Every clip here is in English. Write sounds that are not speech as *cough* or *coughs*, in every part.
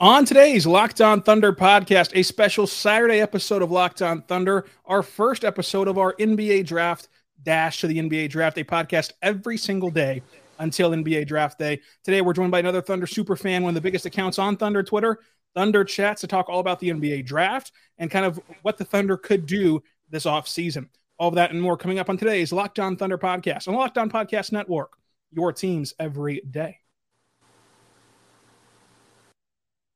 On today's Locked On Thunder podcast, a special Saturday episode of Locked On Thunder, our first episode of our NBA draft Dash to the NBA Draft, a podcast every single day until NBA Draft Day. Today, we're joined by another Thunder super fan, one of the biggest accounts on Thunder Twitter, Thunder Chats, to talk all about the NBA Draft and kind of what the Thunder could do this offseason. All of that and more coming up on today's Locked On Thunder podcast on Locked On Podcast Network, your teams every day.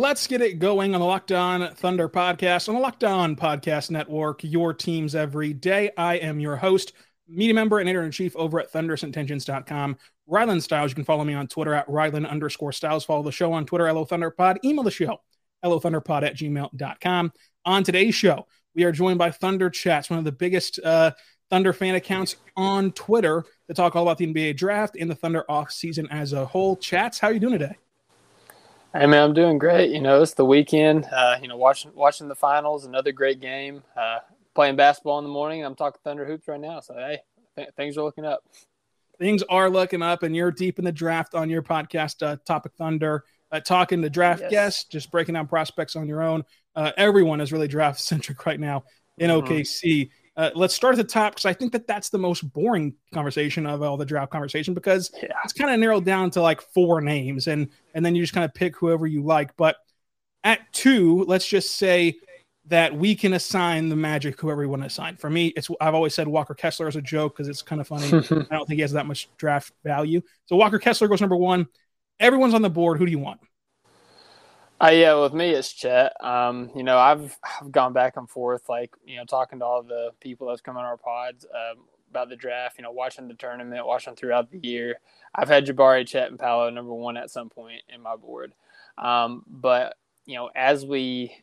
Let's get it going on the Locked On Thunder podcast on the Locked On Podcast Network, your teams every day. I am your host, media member and editor in chief over at thunderousintentions.com. Rylan Stiles, you can follow me on Twitter at Rylan underscore Stiles. Follow the show on Twitter, Hello Thunderpod. Email the show, Hello Thunderpod at gmail.com. On today's show, we are joined by Thunder Chats, one of the biggest uh, Thunder fan accounts on Twitter to talk all about the NBA draft and the Thunder off season as a whole. Chats, how are you doing today? Hey man, I'm doing great. You know, it's the weekend. Uh, you know, watching watching the finals, another great game. Uh, playing basketball in the morning. I'm talking Thunder hoops right now. So hey, th- things are looking up. Things are looking up, and you're deep in the draft on your podcast, uh, Topic Thunder, uh, talking to draft yes. guests, just breaking down prospects on your own. Uh, everyone is really draft centric right now in mm-hmm. OKC. Uh, let's start at the top because I think that that's the most boring conversation of all the draft conversation because yeah. it's kind of narrowed down to like four names and and then you just kind of pick whoever you like. But at two, let's just say that we can assign the magic whoever we want to assign. For me, it's I've always said Walker Kessler as a joke because it's kind of funny. *laughs* I don't think he has that much draft value. So Walker Kessler goes number one. Everyone's on the board. Who do you want? Uh, yeah, with me it's Chet. Um, you know, I've I've gone back and forth, like you know, talking to all the people that's come on our pods um, about the draft. You know, watching the tournament, watching throughout the year. I've had Jabari, Chet, and Paolo number one at some point in my board. Um, but you know, as we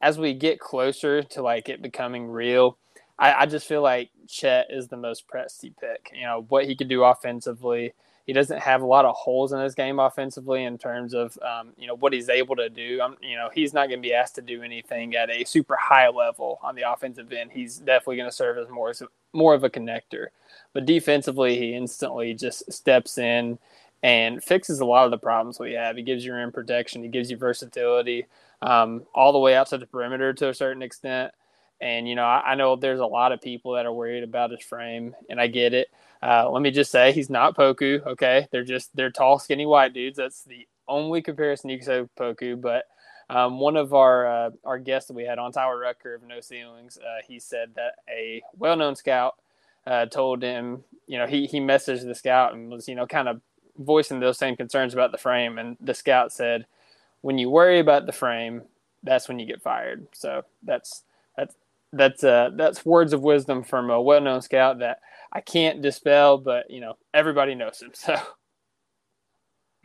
as we get closer to like it becoming real, I, I just feel like Chet is the most Presti pick. You know what he could do offensively. He doesn't have a lot of holes in his game offensively in terms of um, you know what he's able to do. I'm, you know he's not going to be asked to do anything at a super high level on the offensive end. He's definitely going to serve as more more of a connector. But defensively, he instantly just steps in and fixes a lot of the problems we have. He gives you rim protection. He gives you versatility um, all the way out to the perimeter to a certain extent. And, you know, I, I, know there's a lot of people that are worried about his frame, and I get it. Uh, let me just say he's not Poku, okay? They're just, they're tall, skinny white dudes. That's the only comparison you can say with Poku. But um, one of our uh, our guests that we had on, Tyler Rucker of No Ceilings, uh, he said that a well known scout uh, told him, you know, he, he messaged the scout and was, you know, kind of voicing those same concerns about the frame. And the scout said, when you worry about the frame, that's when you get fired. So that's that's uh, that's words of wisdom from a well-known scout that I can't dispel, but you know everybody knows him. *laughs* So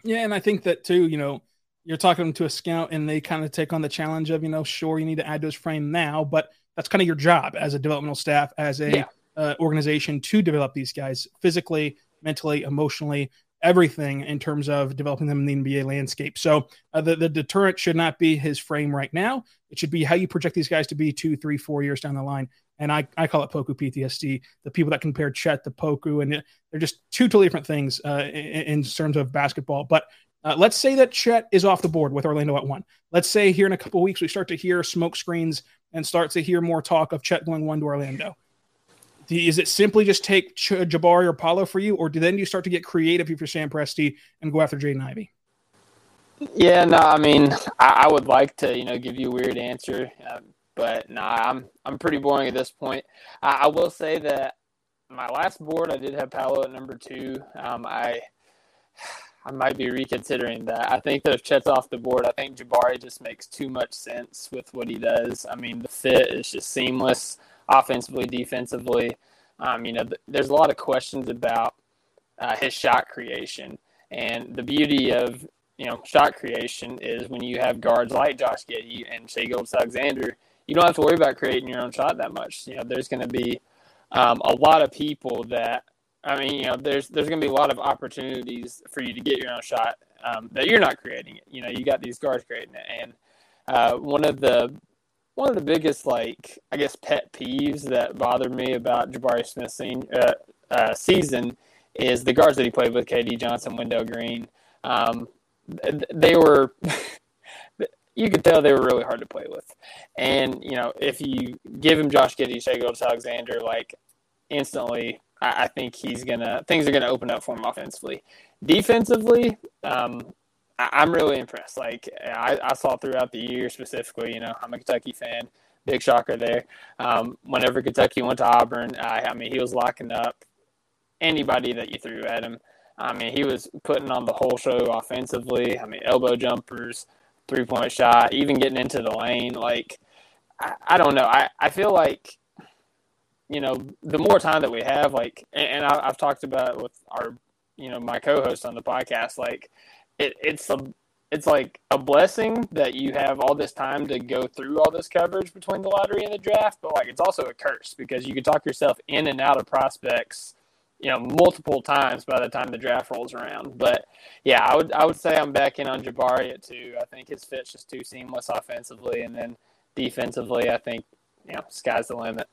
yeah, and I think that too. You know, you're talking to a scout, and they kind of take on the challenge of you know, sure, you need to add to his frame now, but that's kind of your job as a developmental staff, as a yeah. uh, organization to develop these guys physically, mentally, emotionally, everything in terms of developing them in the NBA landscape. So uh, the, the deterrent should not be his frame right now. It should be how you project these guys to be two, three, four years down the line. And I, I call it Poku PTSD. The people that compare Chet to Poku, and they're just two totally different things uh, in, in, terms of basketball. But uh, let's say that Chet is off the board with Orlando at one. Let's say here in a couple weeks we start to hear smoke screens and start to hear more talk of Chet going one to Orlando is it simply just take Ch- Jabari or Paolo for you, or do then you start to get creative if you're Sam Presti and go after Jaden Ivey? Yeah, no, I mean, I, I, would like to, you know, give you a weird answer, uh, But nah, I'm I'm pretty boring at this point. I, I will say that my last board I did have Paolo at number two. Um, I I might be reconsidering that. I think that if Chet's off the board, I think Jabari just makes too much sense with what he does. I mean, the fit is just seamless offensively, defensively. Um, you know, th- there's a lot of questions about uh, his shot creation. And the beauty of, you know, shot creation is when you have guards like Josh Giddey and Shai Gilgeous-Alexander, you don't have to worry about creating your own shot that much. You know, there's going to be um, a lot of people that I mean, you know, there's there's going to be a lot of opportunities for you to get your own shot um, that you're not creating it. You know, you got these guards creating it, and uh, one of the one of the biggest like I guess pet peeves that bothered me about Jabari Smith's uh, uh, season is the guards that he played with, KD Johnson, Wendell Green. Um, they were. *laughs* you could tell they were really hard to play with, and you know if you give him Josh Giddey, Shai Gilgeous-Alexander, like instantly I, I think he's gonna things are gonna open up for him offensively. Defensively, um, I, am really impressed. Like I, I, saw throughout the year, specifically, you know, I'm a Kentucky fan. Big shocker there. Um, whenever Kentucky went to Auburn, I, I mean, he was locking up anybody that you threw at him. I mean, he was putting on the whole show offensively. I mean, elbow jumpers, three point shot, even getting into the lane. Like, I, I don't know. I, I feel like you know, the more time that we have, like, and, I, have talked about it with our, you know, my co-host on the podcast, like, it, it's a, it's like a blessing that you have all this time to go through all this coverage between the lottery and the draft, but like, it's also a curse because you can talk yourself in and out of prospects, you know, multiple times by the time the draft rolls around. But yeah, I would, I would say I'm back in on Jabari at two. I think his fit's just too seamless offensively, and then defensively, I think, you know, sky's the limit.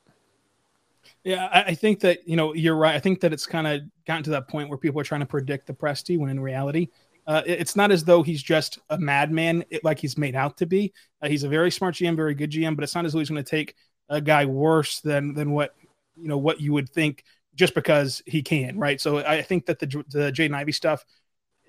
Yeah, I, think that you know you're right. I think that it's kind of gotten to that point where people are trying to predict the Presti when in reality, uh, it's not as though he's just a madman like he's made out to be. Uh, he's a very smart GM, very good GM, but it's not as though he's going to take a guy worse than than what you know what you would think just because he can, right? So I think that the the Jaden Ivey stuff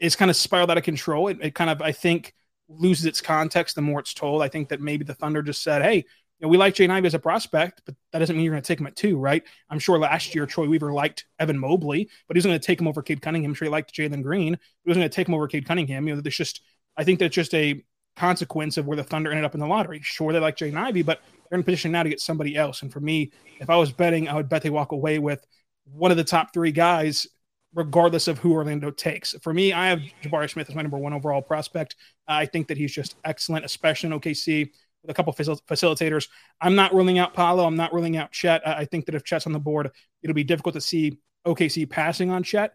is kind of spiraled out of control. It, it kind of I think loses its context the more it's told. I think that maybe the Thunder just said, "Hey, you know, we like Jaden Ivey as a prospect, but that doesn't mean you're going to take him at two, right? I'm sure last year Troy Weaver liked Evan Mobley, but he's going to take him over Cade Cunningham. I'm sure he liked Jalen Green. He wasn't going to take him over Cade Cunningham. You know, there's just, I think that's just a consequence of where the Thunder ended up in the lottery. Sure, they like Jaden Ivey, but they're in position now to get somebody else. And for me, if I was betting, I would bet they walk away with one of the top three guys, regardless of who Orlando takes. For me, I have Jabari Smith as my number one overall prospect. I think that he's just excellent, especially in OKC with a couple facil- facilitators. I'm not ruling out Paolo. I'm not ruling out Chet. I, I think that if Chet's on the board, it'll be difficult to see OKC passing on Chet.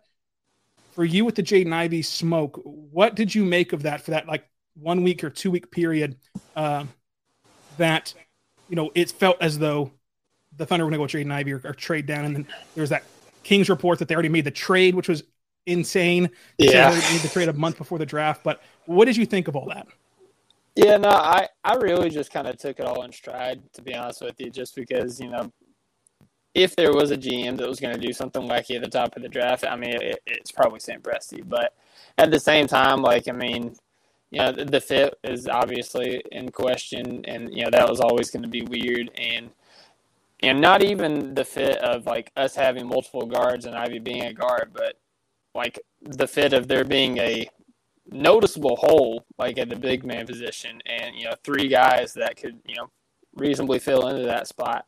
For you with the Jaden Ivey smoke, what did you make of that for that like one week or two week period? Uh, that you know it felt as though the Thunder were going to go Jaden Ivey or, or, trade down, and then there was that Kings report that they already made the trade, which was insane. Yeah, they made the trade a month before the draft. But what did you think of all that? Yeah, no, I, I really just kind of took it all in stride, to be honest with you, just because, you know, if there was a GM that was going to do something wacky at the top of the draft, I mean, it, it's probably Sam Presti. But at the same time, like, I mean, you know, the, the fit is obviously in question, and, you know, that was always going to be weird. And, and not even the fit of, like, us having multiple guards and Ivey being a guard, but, like, the fit of there being a noticeable hole like at the big man position and you know three guys that could you know reasonably fill into that spot.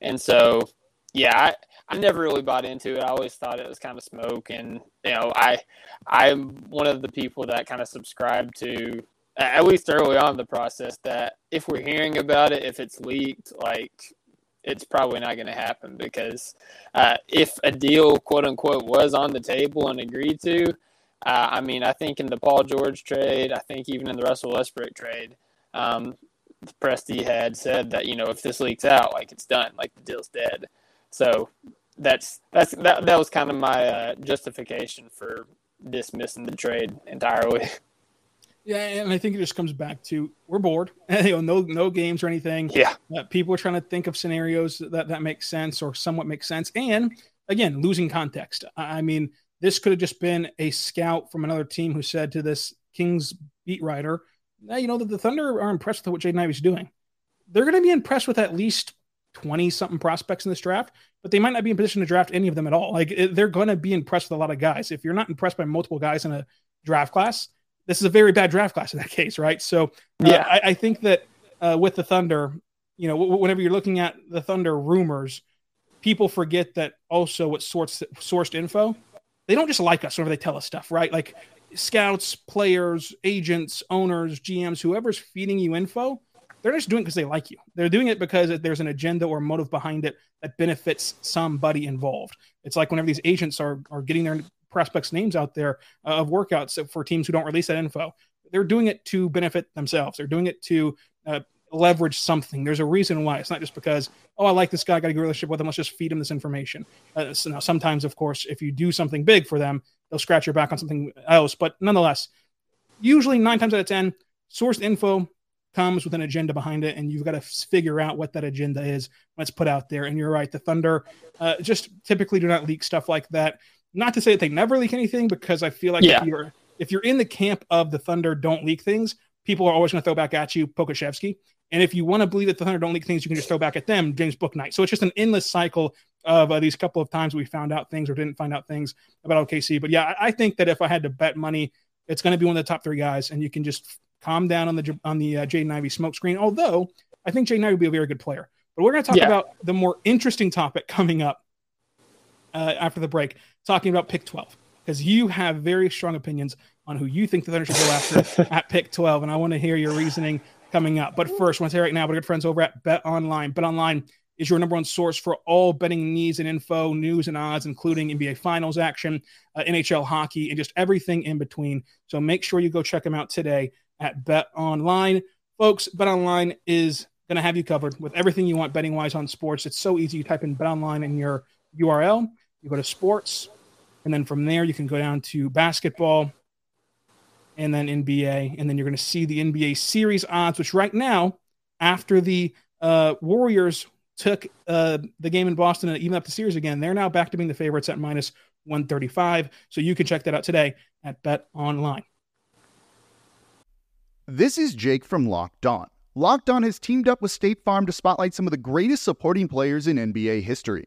And so yeah I, I never really bought into it. I always thought it was kind of smoke. And you know i i'm one of the people that kind of subscribe to at least early on the process that if we're hearing about it if it's leaked like it's probably not going to happen because uh, if a deal quote unquote was on the table and agreed to uh, I mean, I think in the Paul George trade, I think even in the Russell Westbrook trade, um, Presti had said that you know if this leaks out, like it's done, like the deal's dead. So that's that's that that was kind of my uh, justification for dismissing the trade entirely. *laughs* Yeah, and I think it just comes back to we're bored. *laughs* you know, no no games or anything. Yeah, uh, people are trying to think of scenarios that that make sense or somewhat make sense, and again, losing context. I mean, this could have just been a scout from another team who said to this Kings beat writer, now you know, that the Thunder are impressed with what Jaden Ivey's doing. they're going to be impressed with at least 20 something prospects in this draft, but they might not be in position to draft any of them at all. Like they're going to be impressed with a lot of guys. If you're not impressed by multiple guys in a draft class, this is a very bad draft class in that case, right? So, uh, yeah, I, I, think that uh, with the Thunder, you know, w- whenever you're looking at the Thunder rumors, people forget that also what sourced sourced info, they don't just like us whenever they tell us stuff, right? Like scouts, players, agents, owners, GMs, whoever's feeding you info, they're just doing it because they like you. They're doing it because there's an agenda or motive behind it that benefits somebody involved. It's like whenever these agents are are getting their prospects' names out there uh, of workouts for teams who don't release that info, they're doing it to benefit themselves. They're doing it to uh, leverage something. There's a reason why. It's not just because, oh, I like this guy, I got a good relationship with him. Let's just feed him this information. Uh, so now, sometimes, of course, if you do something big for them, they'll scratch your back on something else. But nonetheless, usually nine times out of 10, sourced info comes with an agenda behind it, and you've got to figure out what that agenda is when it's put out there. And you're right, the Thunder uh, just typically do not leak stuff like that. Not to say that they never leak anything, because I feel like yeah. if you're if you're in the camp of the Thunder don't leak things, people are always going to throw back at you Pokusevski. And if you want to believe that the Thunder don't leak things, you can just throw back at them James Bouknight. So it's just an endless cycle of uh, these couple of times we found out things or didn't find out things about OKC. But yeah, I, I think that if I had to bet money, it's going to be one of the top three guys, and you can just calm down on the on the uh, Jaden Ivey smokescreen. Although I think Jaden Ivey will be a very good player. But we're going to talk yeah. about the more interesting topic coming up uh, after the break, talking about pick 12, because you have very strong opinions on who you think the Thunder should go after *laughs* at pick 12. And I want to hear your reasoning coming up. But first, I want to say right now, we're good friends over at Bet Online. Bet Online is your number one source for all betting needs and info, news and odds, including NBA Finals action, uh, NHL hockey, and just everything in between. So make sure you go check them out today at Bet Online. Folks, Bet Online is going to have you covered with everything you want betting wise on sports. It's so easy. You type in Bet Online in your URL, you go to sports, and then from there you can go down to basketball and then NBA, and then you're going to see the NBA series odds, which right now, after the uh, Warriors took uh, the game in Boston and even up the series again, they're now back to being the favorites at minus 135. So you can check that out today at Bet Online. This is Jake from Locked On. Locked On has teamed up with State Farm to spotlight some of the greatest supporting players in NBA history.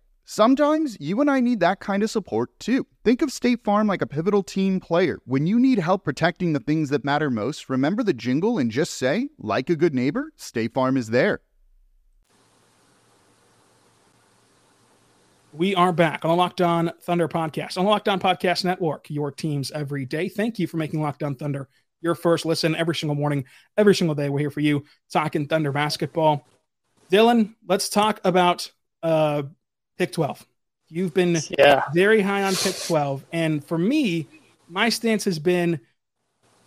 Sometimes you and I need that kind of support too. Think of State Farm like a pivotal team player. When you need help protecting the things that matter most, remember the jingle and just say, like a good neighbor, State Farm is there. We are back on the Locked On Thunder podcast, on the Locked On Podcast Network, your teams every day. Thank you for making Locked On Thunder your first listen every single morning, every single day. We're here for you talking Thunder basketball. Dylan, let's talk about uh, pick 12. You've been yeah. very high on pick 12. And for me, my stance has been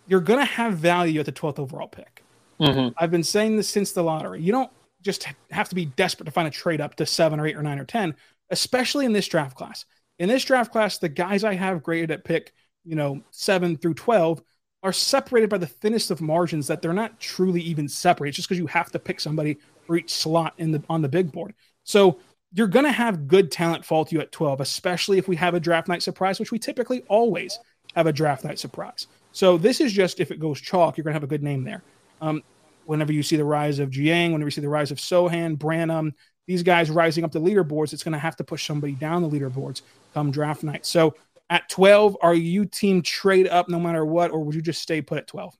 you're going to have value at the 12th overall pick. Mm-hmm. I've been saying this since the lottery. You don't just have to be desperate to find a trade up to seven or eight or nine or 10, especially in this draft class. In this draft class, the guys I have graded at pick, you know, seven through 12 are separated by the thinnest of margins that they're not truly even separated It's just because you have to pick somebody for each slot in the on the big board. So you're going to have good talent fall to you at 12, especially if we have a draft night surprise, which we typically always have a draft night surprise. So this is just if it goes chalk, you're going to have a good name there. Um, whenever you see the rise of Dieng, whenever you see the rise of Sochan, Branham, these guys rising up the leaderboards, it's going to have to push somebody down the leaderboards come draft night. So at 12, are you team trade up no matter what, or would you just stay put at 12?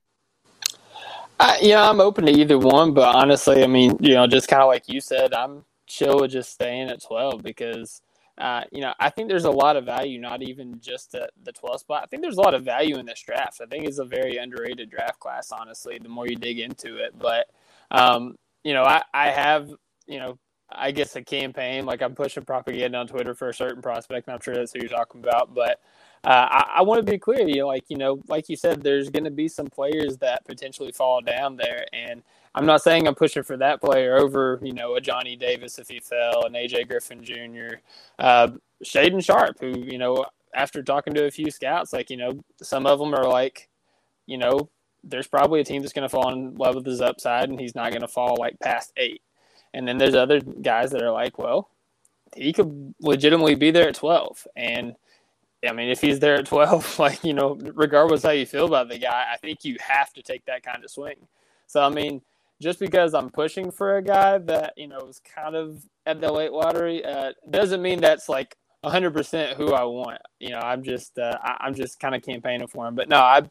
Uh, yeah, I'm open to either one, but honestly, I mean, you know, just kind of like you said, I'm chill with just staying at 12 because uh, you know, I think there's a lot of value, not even just at the 12 spot. I think there's a lot of value in this draft. I think it's a very underrated draft class, honestly, the more you dig into it. But, um, you know, I, I have, you know, I guess a campaign. Like I'm pushing propaganda on Twitter for a certain prospect, I'm sure that's who you're talking about. But uh, I, I want to be clear. You know, like you know, like you said, there's going to be some players that potentially fall down there, and I'm not saying I'm pushing for that player over, you know, a Johnny Davis if he fell, an AJ Griffin Jr., uh, Shaedon Sharpe, who you know, after talking to a few scouts, like you know, some of them are like, you know, there's probably a team that's going to fall in love with his upside, and he's not going to fall like past eight. And then there's other guys that are like, well, he could legitimately be there at 12. And I mean, if he's there at 12, *laughs* like, you know, regardless how you feel about the guy, I think you have to take that kind of swing. So, I mean, just because I'm pushing for a guy that, you know, is kind of at the late lottery, uh, doesn't mean that's like 100% who I want. You know, I'm just, uh, I, am just kind of campaigning for him. But no, I,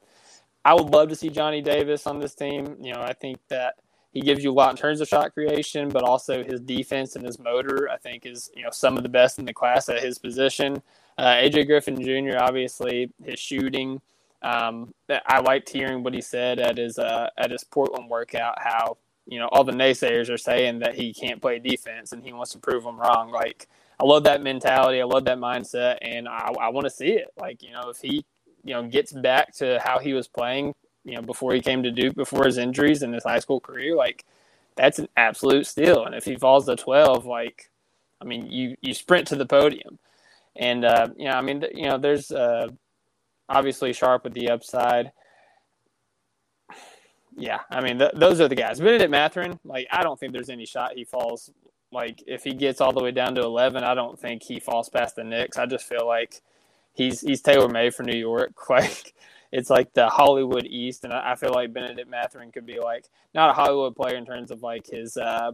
I would love to see Johnny Davis on this team. You know, I think that he gives you a lot in terms of shot creation, but also his defense and his motor, I think, is you know some of the best in the class at his position. Uh, AJ Griffin Jr. obviously his shooting. Um, I liked hearing what he said at his uh, at his Portland workout. How you know all the naysayers are saying that he can't play defense and he wants to prove them wrong. Like I love that mentality. I love that mindset, and I, I want to see it. Like you know if he you know gets back to how he was playing you know, before he came to Duke, before his injuries in his high school career, like that's an absolute steal. And if he falls to 12, like, I mean, you, you sprint to the podium. And, uh, you know, I mean, you know, there's uh, obviously Sharp with the upside. Yeah, I mean, th- those are the guys. Bennedict Mathurin, like, I don't think there's any shot he falls. Like, if he gets all the way down to 11, I don't think he falls past the Knicks. I just feel like he's he's tailor made for New York. *laughs* Like, it's like the Hollywood East, and I, feel like Bennedict Mathurin could be like not a Hollywood player in terms of like his uh,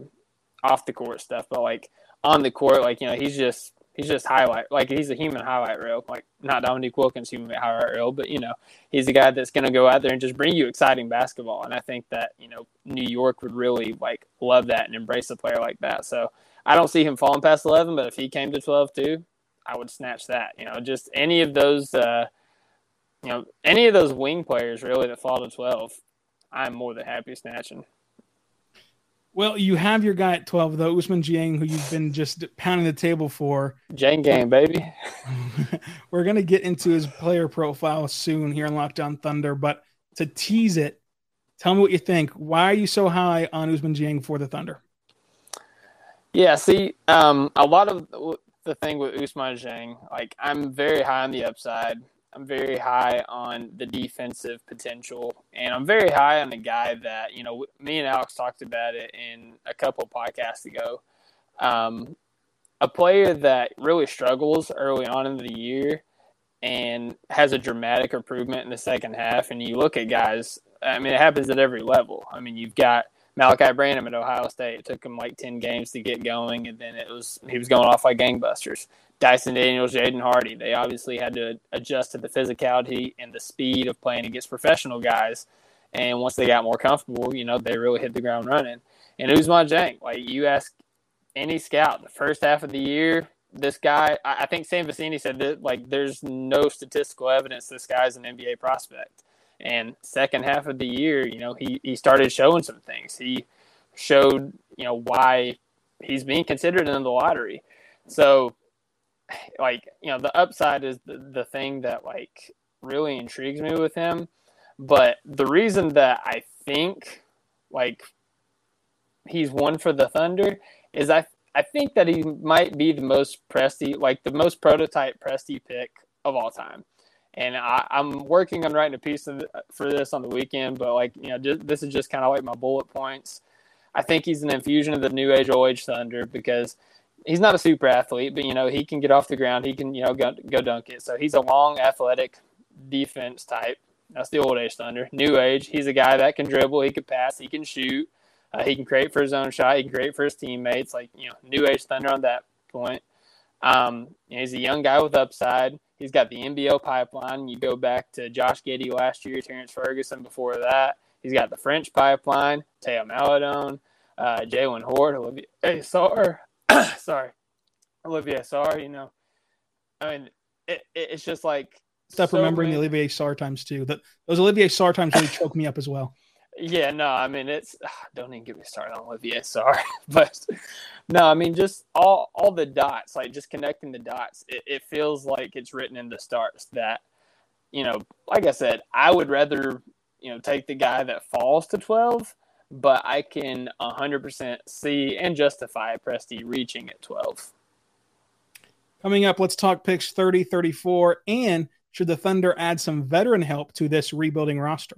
off the court stuff, but like on the court, like you know, he's just he's just highlight like he's a human highlight reel, like not Dominique Wilkins human highlight reel, but you know, he's a guy that's going to go out there and just bring you exciting basketball, and I think that you know New York would really like love that and embrace a player like that. So I don't see him falling past eleven, but if he came to twelve too, I would snatch that. You know, just any of those. Uh, you know, any of those wing players really that fall to 12, I'm more than happy snatching. Well, you have your guy at 12, though, Ousmane Dieng, who you've been just pounding the table for. Jane game, baby. *laughs* We're going to get into his player profile soon here in Locked On Thunder, but to tease it, tell me what you think. Why are you so high on Ousmane Dieng for the Thunder? Yeah, see, um, a lot of the thing with Ousmane Dieng, like I'm very high on the upside. I'm very high on the defensive potential, and I'm very high on the guy that you know. Me and Alex talked about it in a couple podcasts ago. Um, a player that really struggles early on in the year and has a dramatic improvement in the second half. And you look at guys. I mean, it happens at every level. I mean, you've got Malachi Branham at Ohio State. It took him like ten games to get going, and then it was he was going off like gangbusters. Dyson Daniels, Jaden Hardy. They obviously had to adjust to the physicality and the speed of playing against professional guys. And once they got more comfortable, you know, they really hit the ground running. And Ousmane Dieng, like you ask any scout, the first half of the year, this guy, I think Sam Vecenie said that like there's no statistical evidence this guy's an NBA prospect. And second half of the year, you know, he, he started showing some things. He showed, you know, why he's being considered in the lottery. So *sighs* like you know the upside is the, the thing that like really intrigues me with him. But the reason that i think like he's one for the thunder is i i think that he might be the most Presti like the most prototype Presti pick of all time. And I, am working on writing a piece for this on the weekend but like you know just, this is just kind of like my bullet points. I think he's an infusion of the new age old age thunder because he's not a super athlete, but you know he can get off the ground. He can you know go go dunk it. So he's a long, athletic defense type. That's the old age Thunder. New age, he's a guy that can dribble. He can pass. He can shoot. Uh, he can create for his own shot. He can create for his teammates. Like you know, new age Thunder on that point. Um, he's a young guy with upside. He's got the NBL pipeline. You go back to Josh Giddey last year, Terrence Ferguson before that. He's got the French pipeline, Teo Maledon, uh, Jaylen Hoard, Olivier Sarr, *coughs* sorry, Olivier Sorry, you know, I mean, it, it's just like stop so remembering many... the Olivier Sarr times too. That those Olivier Sarr times really choke me up as well. *laughs* Yeah, no, I mean it's ah, don't even get me started on Olivier, sorry. *laughs* but no, I mean just all all the dots, like just connecting the dots. It, it feels like it's written in the stars that, you know, like I said, I would rather, you know, take the guy that falls to twelve, but I can hundred percent see and justify Presti reaching at twelve. Coming up, let's talk picks 30, 34, and should the Thunder add some veteran help to this rebuilding roster?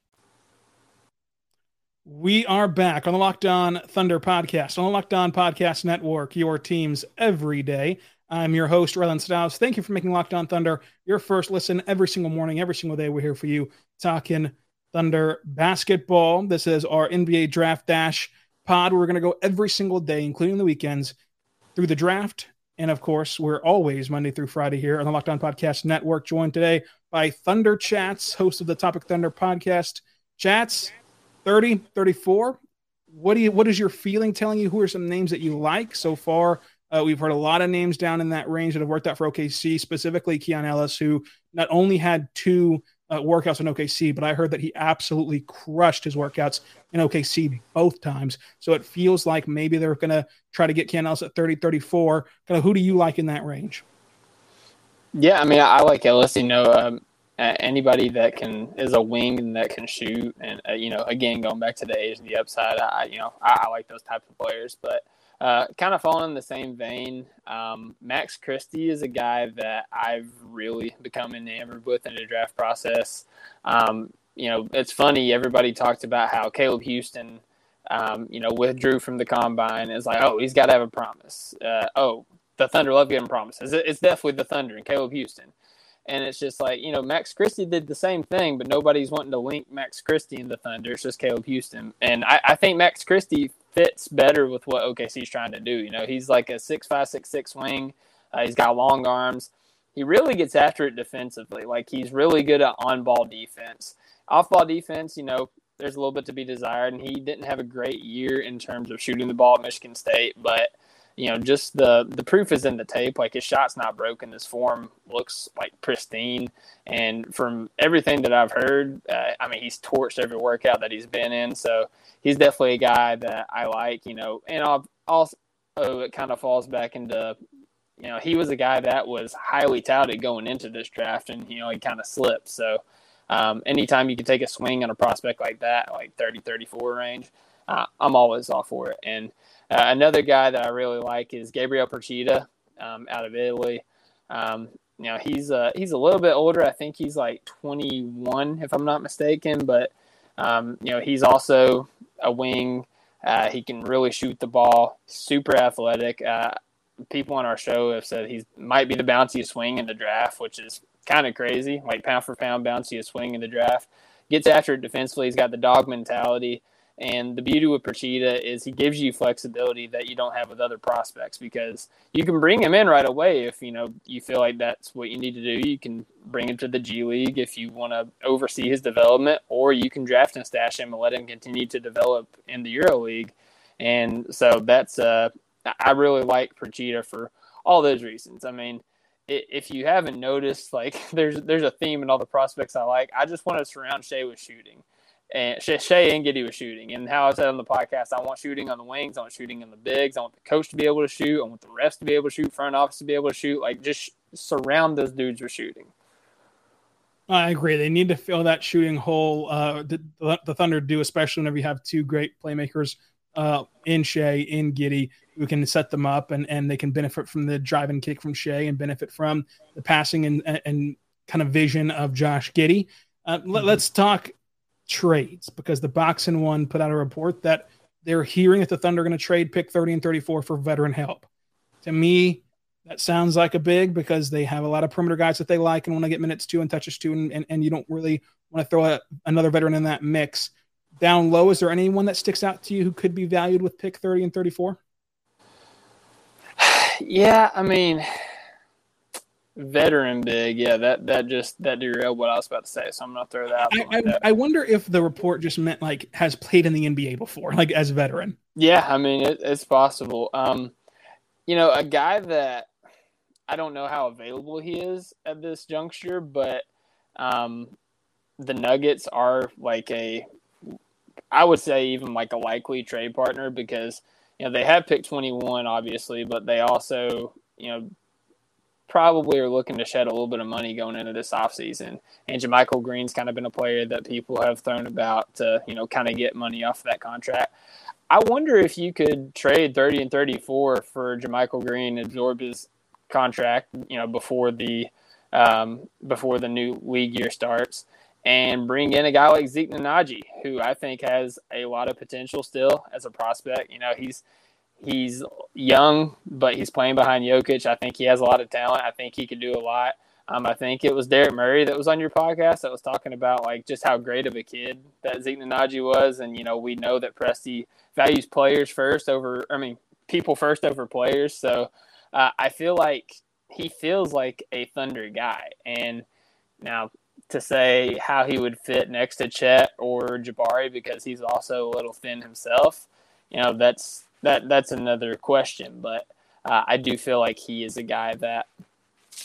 We are back on the Locked On Thunder podcast, on the Locked On Podcast Network, your teams every day. I'm your host, Rylan Stiles. Thank you for making Locked On Thunder your first listen every single morning, every single day. We're here for you talking Thunder basketball. This is our NBA Draft Dash pod. We're going to go every single day, including the weekends, through the draft. And of course, we're always Monday through Friday here on the Locked On Podcast Network, joined today by Thunder Chats, host of the Topic Thunder podcast. Chats, 30, 34. What do you what is your feeling telling you? Who are some names that you like so far? Uh, we've heard a lot of names down in that range that have worked out for OKC, specifically Keon Ellis, who not only had two uh, workouts in OKC, but I heard that he absolutely crushed his workouts in OKC both times. So it feels like maybe they're going to try to get Keon Ellis at 30, 34. Kind of who do you like in that range? Yeah, I mean, I like Ellis. You know, um, anybody that can is a wing and that can shoot, and uh, you know, again, going back to the age and the upside, I you know, I, I like those types of players. But uh, kind of in the same vein, um, Max Christie is a guy that I've really become enamored with in the draft process. Um, you know, it's funny. Everybody talked about how Caleb Houston. Um, you know, withdrew from the combine. It's like, oh, he's got to have a promise. Uh, oh, the Thunder love getting promises. It's definitely the Thunder and Caleb Houston. And it's just like, you know, Max Christie did the same thing, but nobody's wanting to link Max Christie and the Thunder. It's just Caleb Houston. And I, I think Max Christie fits better with what OKC's trying to do. You know, he's like a six five, six six wing. Uh, he's got long arms. He really gets after it defensively. Like he's really good at on ball defense. Off ball defense, you know, there's a little bit to be desired. And he didn't have a great year in terms of shooting the ball at Michigan State, but you know, just the the proof is in the tape. Like his shot's not broken. His form looks like pristine. And from everything that I've heard, uh, I mean, he's torched every workout that he's been in. So he's definitely a guy that I like. You know, and I'll, also it kind of falls back into, you know, he was a guy that was highly touted going into this draft, and you know, he kind of slipped. So. Um, anytime you can take a swing on a prospect like that, like 30, 34 range, uh, I'm always all for it. And uh, another guy that I really like is Gabriel Procida um, out of Italy. Um, you know, he's uh, he's a little bit older. I think he's like 21, if I'm not mistaken. But um, you know, he's also a wing. Uh, he can really shoot the ball. Super athletic. Uh, people on our show have said he might be the bounciest wing in the draft, which is kind of crazy. Like pound for pound, bounciest wing in the draft. Gets after it defensively. He's got the dog mentality. And the beauty with Procida is he gives you flexibility that you don't have with other prospects because you can bring him in right away if you know you feel like that's what you need to do. You can bring him to the G League if you want to oversee his development, or you can draft and stash him and let him continue to develop in the Euro League. And so that's uh, I really like Procida for all those reasons. I mean, if you haven't noticed, like *laughs* there's there's a theme in all the prospects I like. I just want to surround Shai with shooting and Shai and Giddey was shooting. And how I said on the podcast, I want shooting on the wings, I want shooting in the bigs, I want the coach to be able to shoot, I want the rest to be able to shoot, front office to be able to shoot. Like just surround those dudes with shooting. I agree. They need to fill that shooting hole. Uh, the, the, Thunder do, especially whenever you have two great playmakers uh, in Shai, in Giddey, who can set them up and, and they can benefit from the drive and kick from Shai and benefit from the passing and, and kind of vision of Josh Giddey. Uh, mm-hmm. let, us talk trades because the Box and One put out a report that they're hearing that the Thunder are going to trade pick 30 and 34 for veteran help. To me, That sounds like a big because they have a lot of perimeter guys that they like and want to get minutes to and touches to, and, and, and you don't really want to throw a, another veteran in that mix. Down low, is there anyone that sticks out to you who could be valued with pick 30 and 34? *sighs* Yeah, I mean, veteran big. Yeah, that that just that derailed what I was about to say. So I'm gonna throw that. I, I, I, wonder if the report just meant like has played in the NBA before, like as a veteran. Yeah, I mean it, it's possible. Um, you know, a guy that I don't know how available he is at this juncture, but um, the Nuggets are like a, I would say even like a likely trade partner because you know they have picked 21 obviously, but they also you know probably are looking to shed a little bit of money going into this offseason. And JaMychal Green's kind of been a player that people have thrown about to, you know, kind of get money off of that contract. I wonder if you could trade 30 and 34 for JaMychal Green, absorb his contract, you know, before the um, before the new league year starts, and bring in a guy like Zeke Nnaji, who I think has a lot of potential still as a prospect. You know, he's He's young, but he's playing behind Jokic. I think he has a lot of talent. I think he could do a lot. Um, I think it was Derek Murray that was on your podcast that was talking about like just how great of a kid that Zeke Nnaji was, and you know we know that Presti values players first over, I mean people first over players. So uh, I feel like he feels like a Thunder guy, and now to say how he would fit next to Chet or Jabari because he's also a little thin himself, you know that's that that's another question. But uh, I do feel like he is a guy that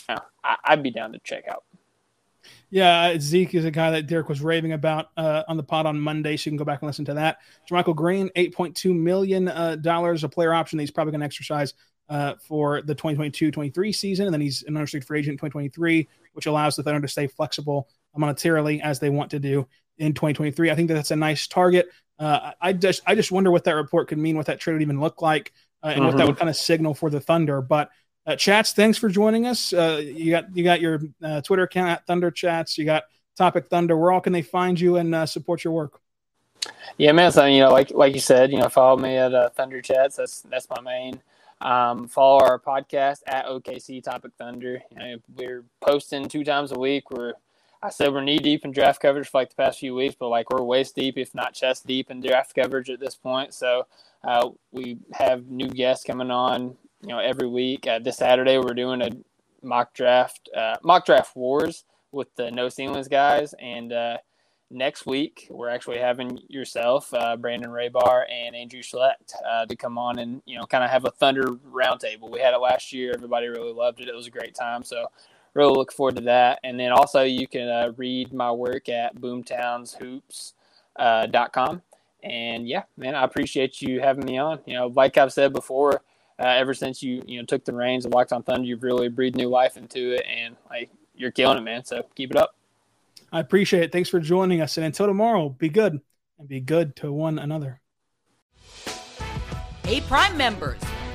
know, I, would be down to check out. Yeah, Zeke is a guy that Derek was raving about uh, on the pod on Monday, so you can go back and listen to that. JaMychal Green, eight point two million uh, dollars a player option that he's probably going to exercise uh, for the 2022-23 season, and then he's an unrestricted free agent in 2023, which allows the Thunder to stay flexible monetarily as they want to do in 2023. I think that that's a nice target. Uh, I just I just wonder what that report could mean, what that trade would even look like, uh, and mm-hmm. what that mm-hmm. would kind of signal for the Thunder. But uh, chats, thanks for joining us. Uh, you got you got your uh, Twitter account at Thunder Chats. You got Topic Thunder. Where all can they find you and uh, support your work? Yeah, man. So you know, like like you said, you know, follow me at Thunder Chats. That's that's my main. Um, follow our podcast at OKC Topic Thunder. You know, we're posting two times a week. We're I said we're knee deep in draft coverage for like the past few weeks, but like we're waist deep, if not chest deep, in draft coverage at this point. So uh, we have new guests coming on, you know, every week. Uh, this Saturday we're doing a mock draft, uh, mock draft wars with the no ceilings guys, and uh, next week we're actually having yourself, uh, Brandon Raybar, and Andrew Schlecht uh, to come on and you know kind of have a Thunder roundtable. We had it last year; everybody really loved it. It was a great time. So really look forward to that. And then also you can uh, read my work at boomtownshoops.com. Uh, and yeah, man, I appreciate you having me on. You know, like I've said before, uh, ever since you you know took the reins of Locked On Thunder, you've really breathed new life into it, and like you're killing it, man. So keep it up. I appreciate it. Thanks for joining us, and until tomorrow, be good and be good to one another. Hey, Prime members